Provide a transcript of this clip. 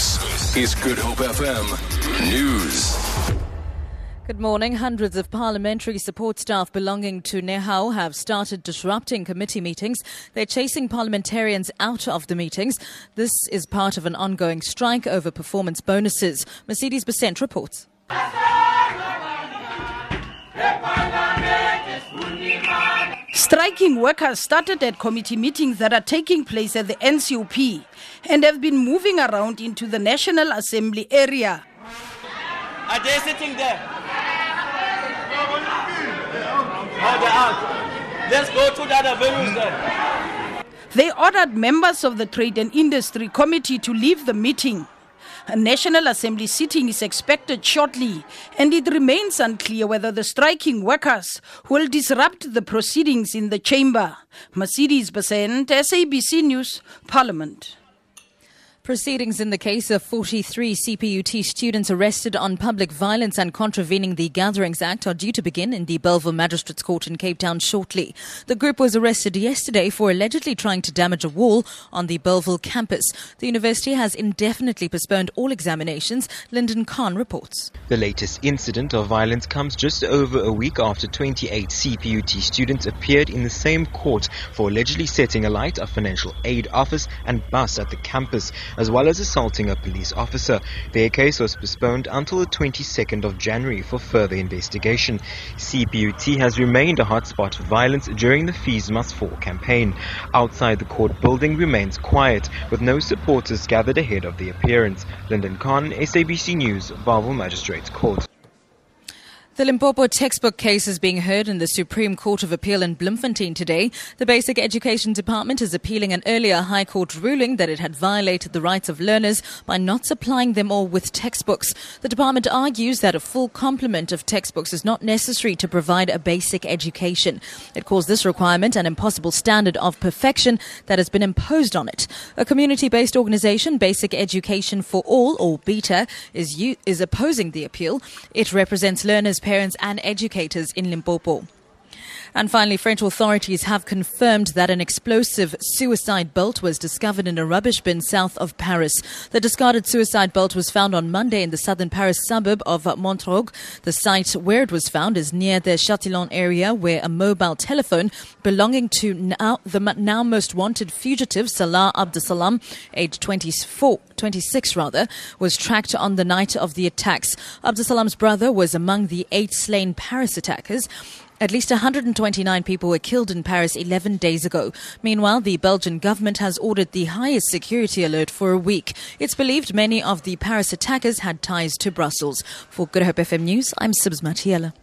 This is Good Hope FM News. Good morning. Hundreds of parliamentary support staff belonging to NEHAWU have started disrupting committee meetings. They're chasing parliamentarians out of the meetings. This is part of an ongoing strike over performance bonuses. Mercedes Besent reports. Striking workers started at committee meetings that are taking place at the NCOP and have been moving around into the National Assembly area. Are they sitting there? Oh, they're out. Let's go to the other venues then. They ordered members of the Trade and Industry Committee to leave the meeting. A National Assembly sitting is expected shortly, and it remains unclear whether the striking workers will disrupt the proceedings in the chamber. Mercedes Besent, SABC News, Parliament. Proceedings in the case of 43 CPUT students arrested on public violence and contravening the Gatherings Act are due to begin in the Bellville Magistrates Court in Cape Town shortly. The group was arrested yesterday for allegedly trying to damage a wall on the Bellville campus. The university has indefinitely postponed all examinations. Lyndon Khan reports. The latest incident of violence comes just over a week after 28 CPUT students appeared in the same court for allegedly setting alight a financial aid office and bus at the campus as well as assaulting a police officer. Their case was postponed until the 22nd of January for further investigation. CPUT has remained a hotspot for violence during the Fees Must Fall campaign. Outside the court building remains quiet, with no supporters gathered ahead of the appearance. Lyndon Khan, SABC News, Bellville Magistrates Court. The Limpopo textbook case is being heard in the Supreme Court of Appeal in Bloemfontein today. The Basic Education Department is appealing an earlier High Court ruling that it had violated the rights of learners by not supplying them all with textbooks. The department argues that a full complement of textbooks is not necessary to provide a basic education. It calls this requirement an impossible standard of perfection that has been imposed on it. A community-based organization, Basic Education for All, or BEFA, is, u- is opposing the appeal. It represents learners, parents and educators in Limpopo. And finally, French authorities have confirmed that an explosive suicide bolt was discovered in a rubbish bin south of Paris. The discarded suicide bolt was found on Monday in the southern Paris suburb of Montrouge. The site where it was found is near the Châtillon area where a mobile telephone belonging to now, the now most wanted fugitive Salah Abdeslam, aged 24, 26 rather, was tracked on the night of the attacks. Abdeslam's brother was among the eight slain Paris attackers. At least 129 people were killed in Paris 11 days ago. Meanwhile, the Belgian government has ordered the highest security alert for a week. It's believed many of the Paris attackers had ties to Brussels. For Good Hope FM News, I'm Sibs Matiela.